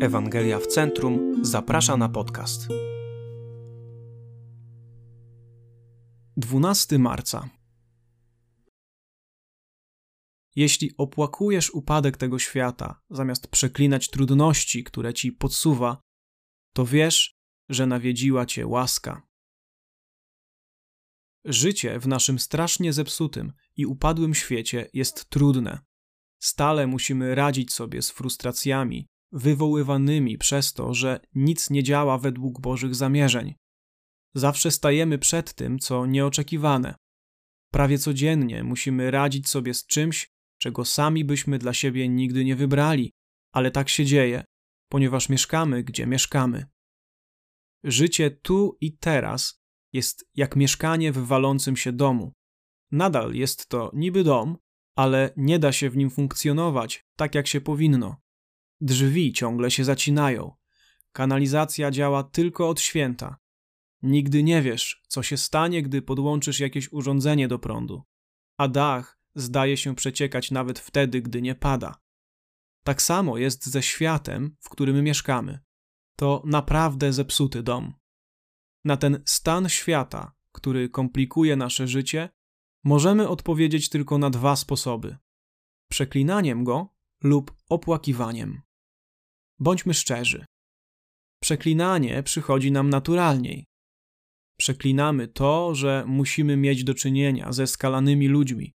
Ewangelia w Centrum zaprasza na podcast. 12 marca. Jeśli opłakujesz upadek tego świata, zamiast przeklinać trudności, które ci podsuwa, to wiesz, że nawiedziła cię łaska. Życie w naszym strasznie zepsutym i upadłym świecie jest trudne. Stale musimy radzić sobie z frustracjami, wywoływanymi przez to, że nic nie działa według Bożych zamierzeń. Zawsze stajemy przed tym, co nieoczekiwane. Prawie codziennie musimy radzić sobie z czymś, czego sami byśmy dla siebie nigdy nie wybrali, ale tak się dzieje, ponieważ mieszkamy, gdzie mieszkamy. Życie tu i teraz jest jak mieszkanie w walącym się domu. Nadal jest to niby dom, ale nie da się w nim funkcjonować tak, jak się powinno. Drzwi ciągle się zacinają. Kanalizacja działa tylko od święta. Nigdy nie wiesz, co się stanie, gdy podłączysz jakieś urządzenie do prądu. A dach zdaje się przeciekać nawet wtedy, gdy nie pada. Tak samo jest ze światem, w którym mieszkamy. To naprawdę zepsuty dom. Na ten stan świata, który komplikuje nasze życie, możemy odpowiedzieć tylko na dwa sposoby: przeklinaniem go lub opłakiwaniem. Bądźmy szczerzy. Przeklinanie przychodzi nam naturalniej. Przeklinamy to, że musimy mieć do czynienia ze skalanymi ludźmi.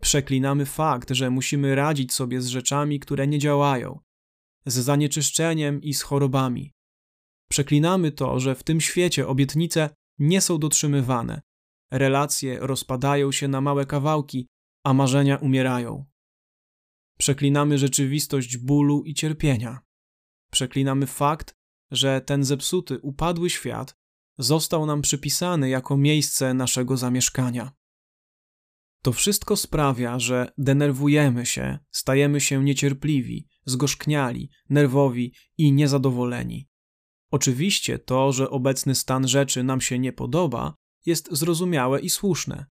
Przeklinamy fakt, że musimy radzić sobie z rzeczami, które nie działają, z zanieczyszczeniem i z chorobami. Przeklinamy to, że w tym świecie obietnice nie są dotrzymywane, relacje rozpadają się na małe kawałki, a marzenia umierają. Przeklinamy rzeczywistość bólu i cierpienia. Przeklinamy fakt, że ten zepsuty, upadły świat został nam przypisany jako miejsce naszego zamieszkania. To wszystko sprawia, że denerwujemy się, stajemy się niecierpliwi, zgorzkniali, nerwowi i niezadowoleni. Oczywiście to, że obecny stan rzeczy nam się nie podoba, jest zrozumiałe i słuszne.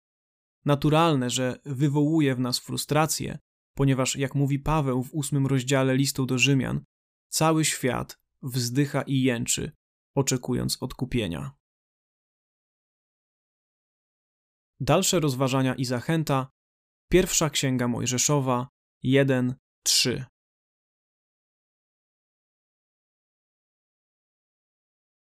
Naturalne, że wywołuje w nas frustrację, ponieważ, jak mówi Paweł w ósmym rozdziale listu do Rzymian, cały świat wzdycha i jęczy, oczekując odkupienia. Dalsze rozważania i zachęta. Pierwsza księga Mojżeszowa 1:3.